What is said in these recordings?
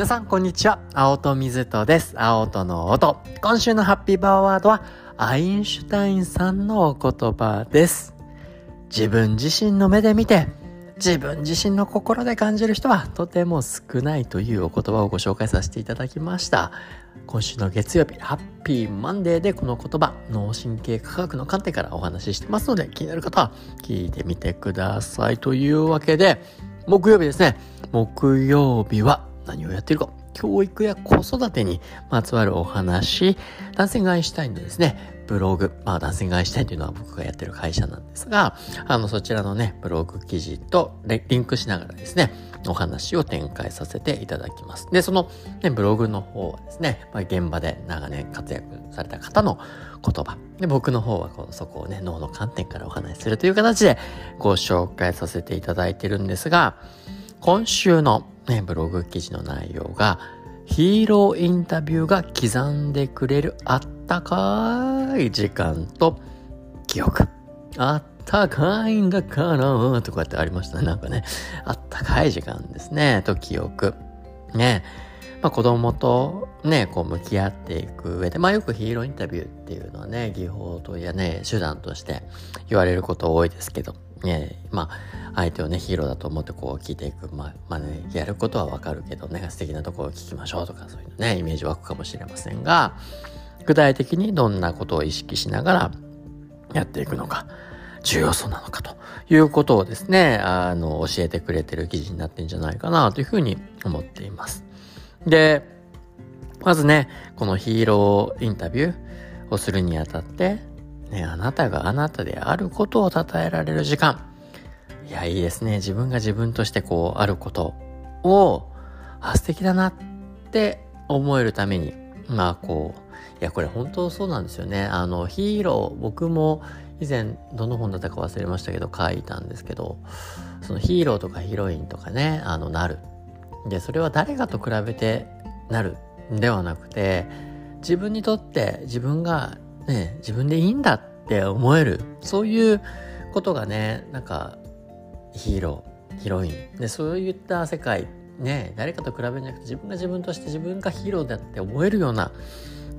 皆さん、こんにちは。青戸水戸です。青戸の音。今週のハッピーバーワードは、アインシュタインさんのお言葉です。自分自身の目で見て、自分自身の心で感じる人はとても少ないというお言葉をご紹介させていただきました。今週の月曜日、ハッピーマンデーでこの言葉、脳神経科学の観点からお話ししてますので、気になる方は聞いてみてください。というわけで、木曜日ですね。木曜日は何をやってるか。教育や子育てにまつわるお話、男性が愛したいのですね、ブログ、まあ男性が愛したいというのは僕がやってる会社なんですが、あのそちらのね、ブログ記事とリンクしながらですね、お話を展開させていただきます。で、その、ね、ブログの方はですね、まあ、現場で長年活躍された方の言葉。で、僕の方はこうそこをね、脳の観点からお話しするという形でご紹介させていただいてるんですが、今週のね、ブログ記事の内容が、ヒーローインタビューが刻んでくれるあったかい時間と記憶。あったかいんだからとかってありましたね。なんかね、あったかい時間ですね。と記憶。ね。まあ子供とね、こう向き合っていく上で、まあよくヒーローインタビューっていうのはね、技法といやね、手段として言われること多いですけど、ね、まあ、相手をね、ヒーローだと思ってこう聞いていく。まあ、まあね、やることはわかるけどね、素敵なところを聞きましょうとか、そういうね、イメージ湧くかもしれませんが、具体的にどんなことを意識しながらやっていくのか、重要そうなのかということをですね、あの、教えてくれてる記事になってんじゃないかなというふうに思っています。で、まずね、このヒーローインタビューをするにあたって、ね、あなたがあなたであることを称えられる時間。いや、いいですね。自分が自分としてこう、あることを、あ、素敵だなって思えるために、まあこう、いや、これ本当そうなんですよね。あの、ヒーロー、僕も以前、どの本だったか忘れましたけど、書いたんですけど、そのヒーローとかヒロインとかね、あの、なる。で、それは誰かと比べてなるではなくて、自分にとって自分がね、自分でいいんだって思える。そういうことがね、なんか、ヒーロー、ヒロイン。で、そういった世界、ね、誰かと比べるんじゃなくて自分が自分として自分がヒーローだって思えるような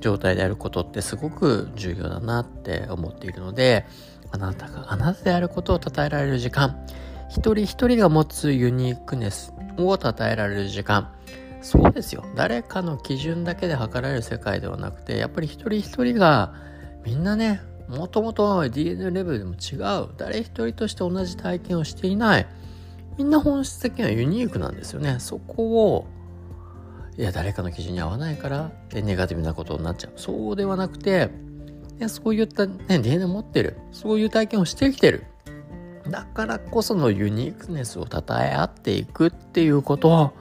状態であることってすごく重要だなって思っているので、あなたがあなたであることを称えられる時間、一人一人が持つユニークネスを称えられる時間、そうですよ。誰かの基準だけで測られる世界ではなくて、やっぱり一人一人がみんなね、もともと DNA レベルでも違う。誰一人として同じ体験をしていない。みんな本質的にはユニークなんですよね。そこを、いや、誰かの基準に合わないから、で、ネガティブなことになっちゃう。そうではなくて、いそういった、ね、DNA 持ってる。そういう体験をしてきてる。だからこそのユニークネスを称え合っていくっていうことを、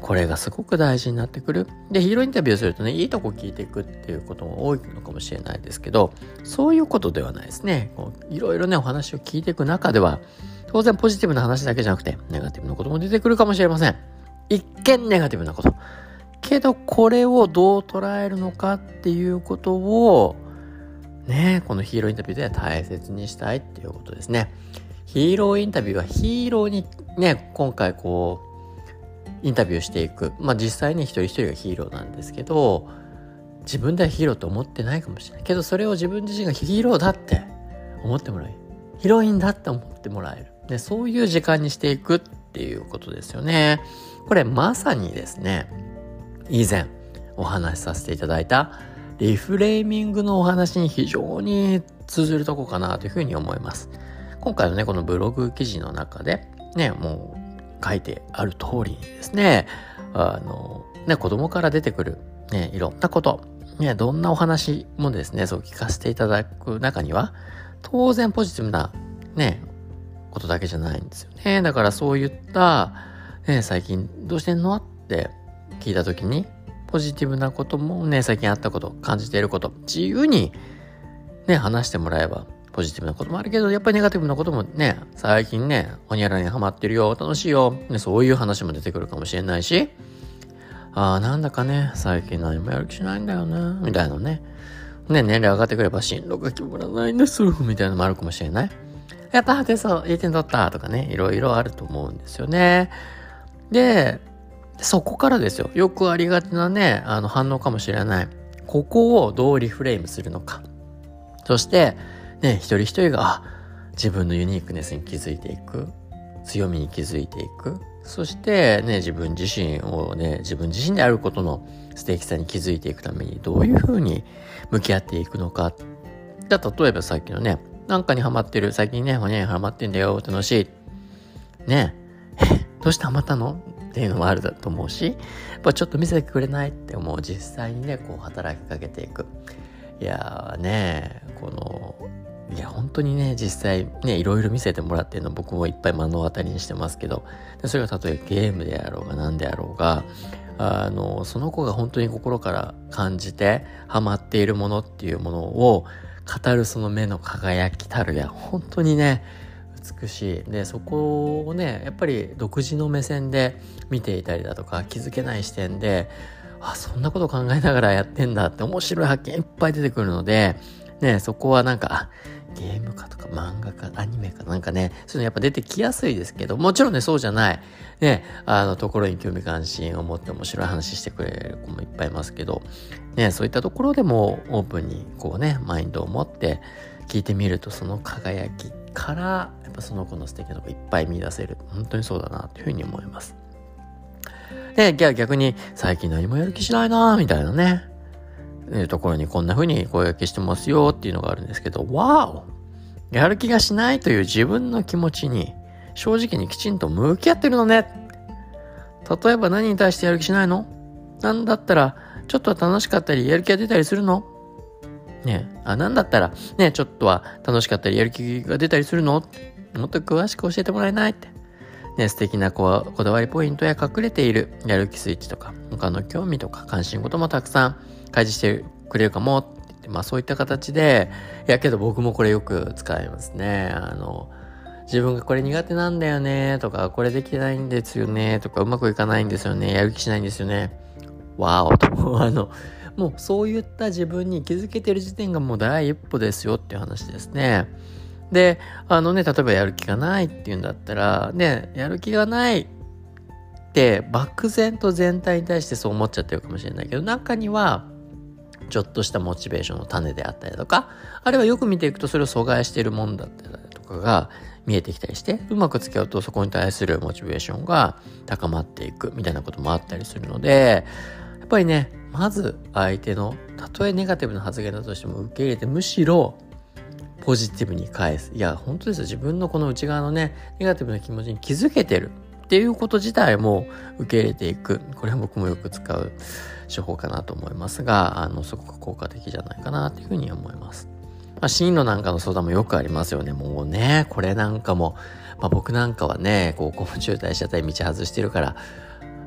これがすごく大事になってくる。で、ヒーローインタビューするとね、いいとこ聞いていくっていうことも多いのかもしれないですけど、そういうことではないですね。こういろいろね、お話を聞いていく中では、当然ポジティブな話だけじゃなくて、ネガティブなことも出てくるかもしれません。一見ネガティブなこと。けど、これをどう捉えるのかっていうことを、ね、このヒーローインタビューでは大切にしたいっていうことですね。ヒーローインタビューはヒーローにね、今回こう、インタビューしていく。まあ実際に一人一人がヒーローなんですけど、自分ではヒーローと思ってないかもしれない。けどそれを自分自身がヒーローだって思ってもらえる。ヒロインだって思ってもらえる。で、そういう時間にしていくっていうことですよね。これまさにですね、以前お話しさせていただいたリフレーミングのお話に非常に通ずるとこかなというふうに思います。今回のね、このブログ記事の中で、ね、もう書いてある通りですね、あの、ね、子供から出てくる、ね、いろんなこと、ね、どんなお話もですね、そう聞かせていただく中には、当然ポジティブな、ね、ことだけじゃないんですよね。だからそういった、ね、最近どうしてんのって聞いたときに、ポジティブなこともね、最近あったこと、感じていること、自由にね、話してもらえば、ポジティブなこともあるけど、やっぱりネガティブなこともね、最近ね、ホニャラにハマってるよ、楽しいよ、ね、そういう話も出てくるかもしれないし、ああ、なんだかね、最近何もやる気しないんだよね、みたいなね。ね、年齢上がってくれば進路が決まらないんです、みたいなのもあるかもしれない。やったテストいい点取ったとかね、いろいろあると思うんですよね。で、そこからですよ。よくありがちなね、あの反応かもしれない。ここをどうリフレームするのか。そして、ね、一人一人が、自分のユニークネスに気づいていく。強みに気づいていく。そしてね、自分自身をね、自分自身であることの素敵さに気づいていくためにどういうふうに向き合っていくのか。じゃ例えばさっきのね、なんかにハマってる、最近ね、骨にハマってんだよ、楽しい。ねえ、どうしてハマったの？っていうのもあるだと思うし、やっぱちょっと見せてくれない？って思う実際にね、こう働きかけていく。いやーね、この、いや、本当にね、実際ね、いろいろ見せてもらってるの僕もいっぱい目の当たりにしてますけど、それが例えばゲームであろうが何であろうが、あの、その子が本当に心から感じてハマっているものっていうものを語るその目の輝きたるや、本当にね、美しい。で、そこをね、やっぱり独自の目線で見ていたりだとか、気づけない視点で、あ、そんなこと考えながらやってんだって面白い発見いっぱい出てくるので、ね、そこはなんか、ゲームかとか漫画かアニメかなんかね、そういうのやっぱ出てきやすいですけど、もちろんね、そうじゃない、ね、あの、ところに興味関心を持って面白い話してくれる子もいっぱいいますけど、ね、そういったところでもオープンにこうね、マインドを持って聞いてみると、その輝きから、やっぱその子の素敵なとこいっぱい見出せる。本当にそうだな、というふうに思います。で、じゃあ逆に、最近何もやる気しないなみたいなね。いうところにこんな風に声掛けしてますよっていうのがあるんですけど、わお！やる気がしないという自分の気持ちに正直にきちんと向き合ってるのね。例えば何に対してやる気しないの？なんだったら、ちょっとは楽しかったり、やる気が出たりするの？ねあ、なんだったら、ねちょっとは楽しかったり、やる気が出たりするの？もっと詳しく教えてもらえないって。ね、素敵なここだわりポイントや隠れているやる気スイッチとか、他の興味とか関心事もたくさん。開示してくれるかもって言って、まあそういった形で、いやけど僕もこれよく使いますね。あの、自分がこれ苦手なんだよねとか、これできてないんですよねとか、うまくいかないんですよね、やる気しないんですよね。わおと、あの、もうそういった自分に気づけてる時点がもう第一歩ですよっていう話ですね。で、あのね、例えばやる気がないっていうんだったら、ね、やる気がないって漠然と全体に対してそう思っちゃってるかもしれないけど、中には、ちょっとしたモチベーションの種であったりとか、あるいはよく見ていくとそれを阻害しているもんだったりとかが見えてきたりして、うまく付き合うとそこに対するモチベーションが高まっていくみたいなこともあったりするので、やっぱりね、まず相手の、たとえネガティブな発言だとしても受け入れて、むしろポジティブに返す。いや、本当ですよ。自分のこの内側のね、ネガティブな気持ちに気づけてるっていうこと自体も受け入れていく。これは僕もよく使う手法かなと思いますが、あの、すごく効果的じゃないかなというふうに思います。まあ、進路なんかの相談もよくありますよね。もうね、これなんかも、まあ、僕なんかはね、高校も中退しちゃったり道外してるから、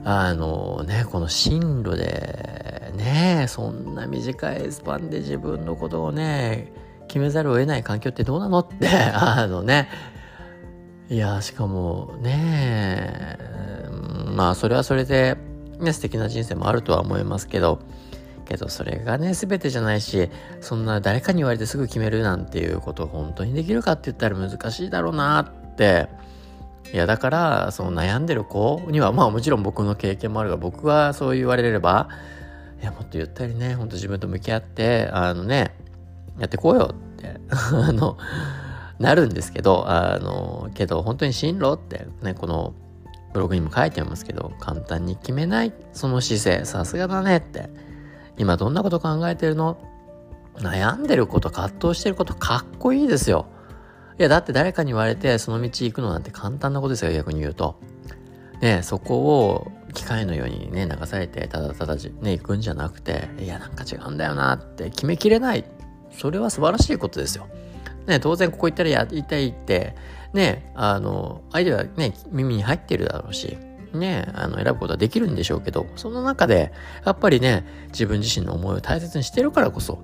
あのね、この進路でね、そんな短いスパンで自分のことをね、決めざるを得ない環境ってどうなのって、あのね、いや、しかもね、まあそれはそれでね、素敵な人生もあるとは思いますけど、けどそれがね、全てじゃないし、そんな誰かに言われてすぐ決めるなんていうことを本当にできるかって言ったら難しいだろうなって。いや、だから、その悩んでる子には、まあもちろん僕の経験もあるが、僕はそう言われれば、いや、もっとゆったりね、ほんと自分と向き合って、あのね、やってこうよって、あの、なるんですけど、あの、けど本当に進路って、ね、このブログにも書いてますけど、簡単に決めないその姿勢、さすがだねって。今どんなこと考えてるの？悩んでること、葛藤してること、かっこいいですよ。いや、だって誰かに言われてその道行くのなんて簡単なことですよ、逆に言うと。ね、そこを機械のようにね、流されて、ただただね、行くんじゃなくて、いや、なんか違うんだよなって決めきれない。それは素晴らしいことですよ。ね、当然ここ行ったらやりたいって、ね、あの、相手はね、耳に入ってるだろうし、ね、あの、選ぶことはできるんでしょうけど、その中で、やっぱりね、自分自身の思いを大切にしてるからこそ、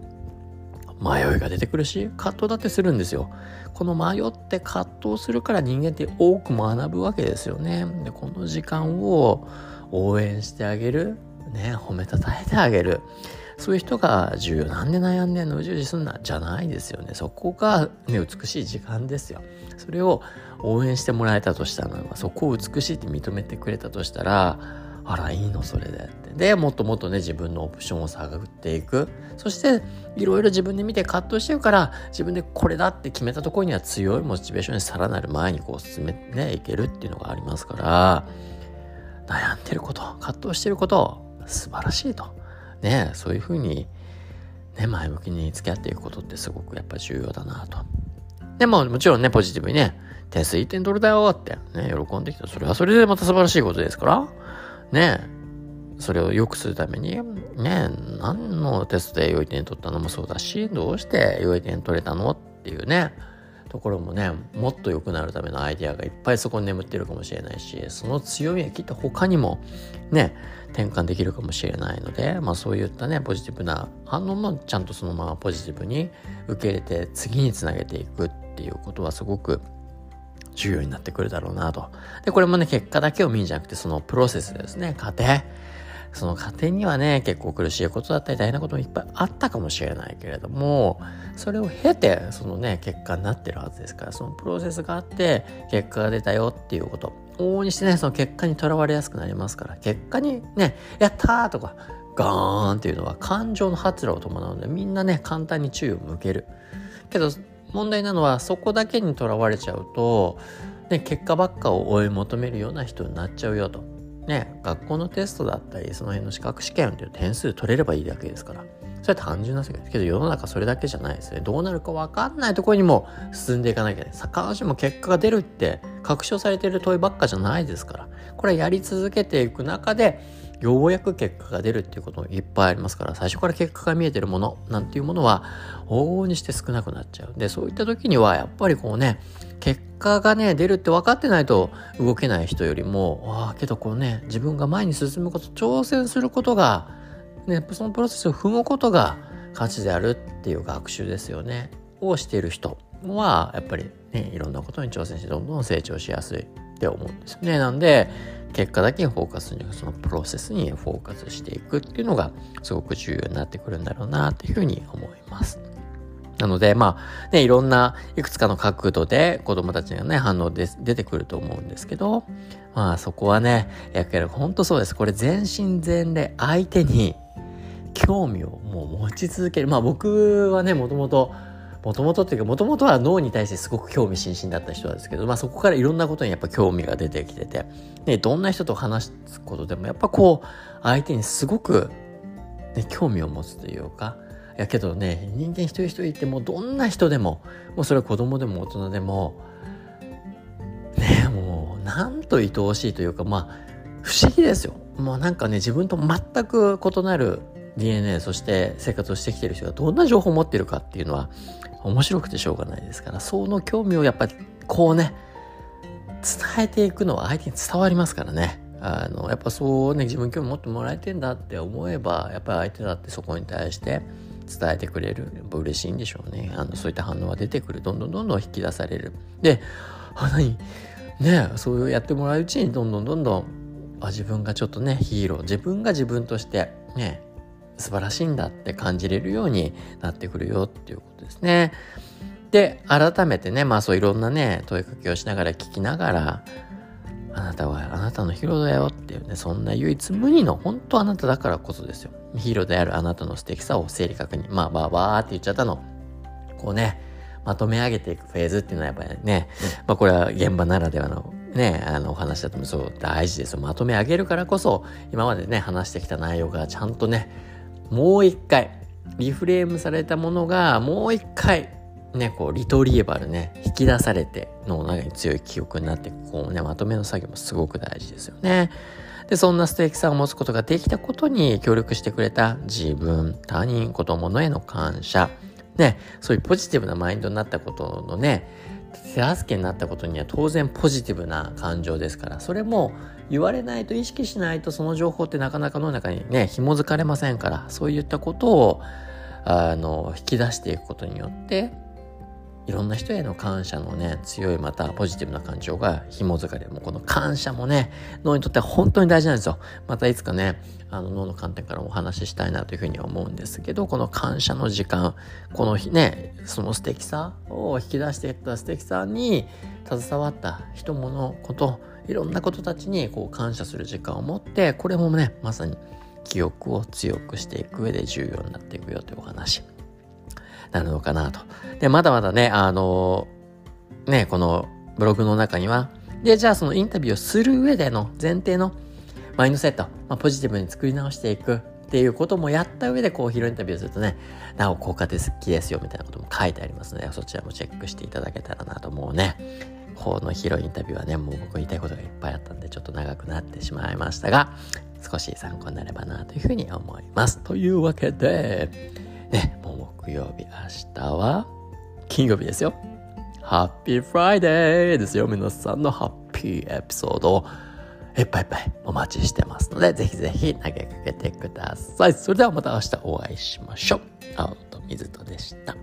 迷いが出てくるし、葛藤だってするんですよ。この迷って葛藤するから人間って多く学ぶわけですよね。で、この時間を応援してあげる、ね、褒めたたえてあげる。そういう人が重要。なんで悩んでんの？うじうじすんなじゃないですよね。そこが、ね、美しい時間ですよ。それを応援してもらえたとしたら、そこを美しいって認めてくれたとしたら、あらいいのそれでってでもっともっとね自分のオプションを探っていくそしていろいろ自分で見て葛藤してるから自分でこれだって決めたところには強いモチベーションにさらなる前にこう進めて、ね、いけるっていうのがありますから悩んでること葛藤してること素晴らしいとねそういうふうにね前向きに付き合っていくことってすごくやっぱ重要だなと。でももちろんねポジティブにね点数1点取れたよってね喜んできた。それはそれでまた素晴らしいことですから。ねそれを良くするためにね何のテストで良い点取ったのもそうだしどうして良い点取れたのっていうねところもねもっと良くなるためのアイデアがいっぱいそこに眠ってるかもしれないしその強みはきっと他にもね転換できるかもしれないので、まあ、そういったねポジティブな反応もちゃんとそのままポジティブに受け入れて次につなげていくっていうことはすごく重要になってくるだろうなと。で、これもね、結果だけを見るんじゃなくて、そのプロセスですね、過程。その過程にはね、結構苦しいことだったり大変なこともいっぱいあったかもしれないけれども、それを経て、そのね、結果になってるはずですから、そのプロセスがあって、結果が出たよっていうこと。往々にしてね、その結果にとらわれやすくなりますから、結果にね、やったーとか、ガーンっていうのは感情の発露を伴うので、みんなね、簡単に注意を向ける。けど、問題なのは、そこだけにとらわれちゃうと、ね、結果ばっかを追い求めるような人になっちゃうよと。ね、学校のテストだったりその辺の資格試験っていう点数取れればいいだけですから。それは単純な世界です。けど世の中それだけじゃないですね。どうなるか分かんないところにも進んでいかなきゃね。必ずも結果が出るって確証されてる問いばっかじゃないですから。これやり続けていく中でようやく結果が出るっていうこともいっぱいありますから。最初から結果が見えてるものなんていうものは往々にして少なくなっちゃう。でそういった時にはやっぱりこうね結果がね出るって分かってないと動けない人よりもああけどこうね自分が前に進むこと挑戦することが、ね、そのプロセスを踏むことが価値であるっていう学習ですよねをしている人はやっぱりねいろんなことに挑戦してどんどん成長しやすいって思うんですよねなんで結果だけにフォーカスするそのプロセスにフォーカスしていくっていうのがすごく重要になってくるんだろうなっていうふうに思います。なので、まあ、ね、いろんないくつかの角度で子供たちがね、反応で出てくると思うんですけど、まあそこはね、やけど本当そうです。これ全身全霊相手に興味をもう持ち続ける。まあ僕はね、もともともともとっていうか、もともとは脳に対してすごく興味津々だった人ですけど、まあそこからいろんなことにやっぱ興味が出てきてて、ね、どんな人と話すことでもやっぱこう、相手にすごく、ね、興味を持つというか、やけどね、人間一人一人ってもうどんな人でも、もうそれは子供でも大人でも、ね、もうなんと愛おしいというか、まあ、不思議ですよ。もうなんかね、自分と全く異なる DNA そして生活をしてきてる人がどんな情報を持ってるかっていうのは面白くてしょうがないですからその興味をやっぱりこうね伝えていくのは相手に伝わりますからねあのやっぱそうね自分興味持ってもらえてんだって思えばやっぱり相手だってそこに対して伝えてくれる。やっぱ嬉しいんでしょうね。あのそういった反応が出てくる。どんどんどんどん引き出される。であ何？ねそういうやってもらううちにどんどんどんどんあ自分がちょっとねヒーロー。自分が自分としてね素晴らしいんだって感じれるようになってくるよっていうことですね。で、改めてね、まあそういろんなね、問いかけをしながら聞きながら、あなたはあなたのヒーローだよっていうね、そんな唯一無二の本当あなただからこそですよ。ヒーローであるあなたの素敵さを整理確認。まあまあわーって言っちゃったの。こうね、まとめ上げていくフェーズっていうのはやっぱりね、まあこれは現場ならではのね、あのお話だとそう大事ですよ。まとめ上げるからこそ、今までね、話してきた内容がちゃんとね、もう一回、リフレームされたものがもう一回、ね、こう、リトリーバルね、引き出されて、脳の中に強い記憶になって、こうね、まとめの作業もすごく大事ですよね。で、そんな素敵さを持つことができたことに協力してくれた自分、他人、子供のへの感謝、ね、そういうポジティブなマインドになったことのね、手助けになったことには当然ポジティブな感情ですから、それも言われないと意識しないとその情報ってなかなか脳の中にね、紐づかれませんから、そういったことを、あの、引き出していくことによって、いろんな人への感謝のね、強いまたポジティブな感情が紐づかれる。もうこの感謝もね、脳にとっては本当に大事なんですよ。またいつかね、あの脳の観点からお話ししたいなというふうに思うんですけど、この感謝の時間、この日ね、その素敵さを引き出していった素敵さに携わった人物こと、いろんなことたちにこう感謝する時間を持って、これもね、まさに記憶を強くしていく上で重要になっていくよというお話なるのかなと。で、まだまだね、あの、ね、このブログの中には、で、じゃあそのインタビューをする上での前提のマインドセット、まあ、ポジティブに作り直していくっていうこともやった上でこうヒーロインタビューするとね、なお効果的ですよみたいなことも書いてありますので、そちらもチェックしていただけたらなと思うね。このヒーロインタビューはね、もう僕言いたいことがいっぱいあったんで、ちょっと長くなってしまいましたが、少し参考になればなというふうに思います。というわけで、ね、もう木曜日、明日は金曜日ですよ。 Happy Friday ですよ。皆さんのハッピーエピソードをいっぱいいっぱいお待ちしてますので、ぜひぜひ投げかけてください。それではまた明日お会いしましょう。青と水とでした。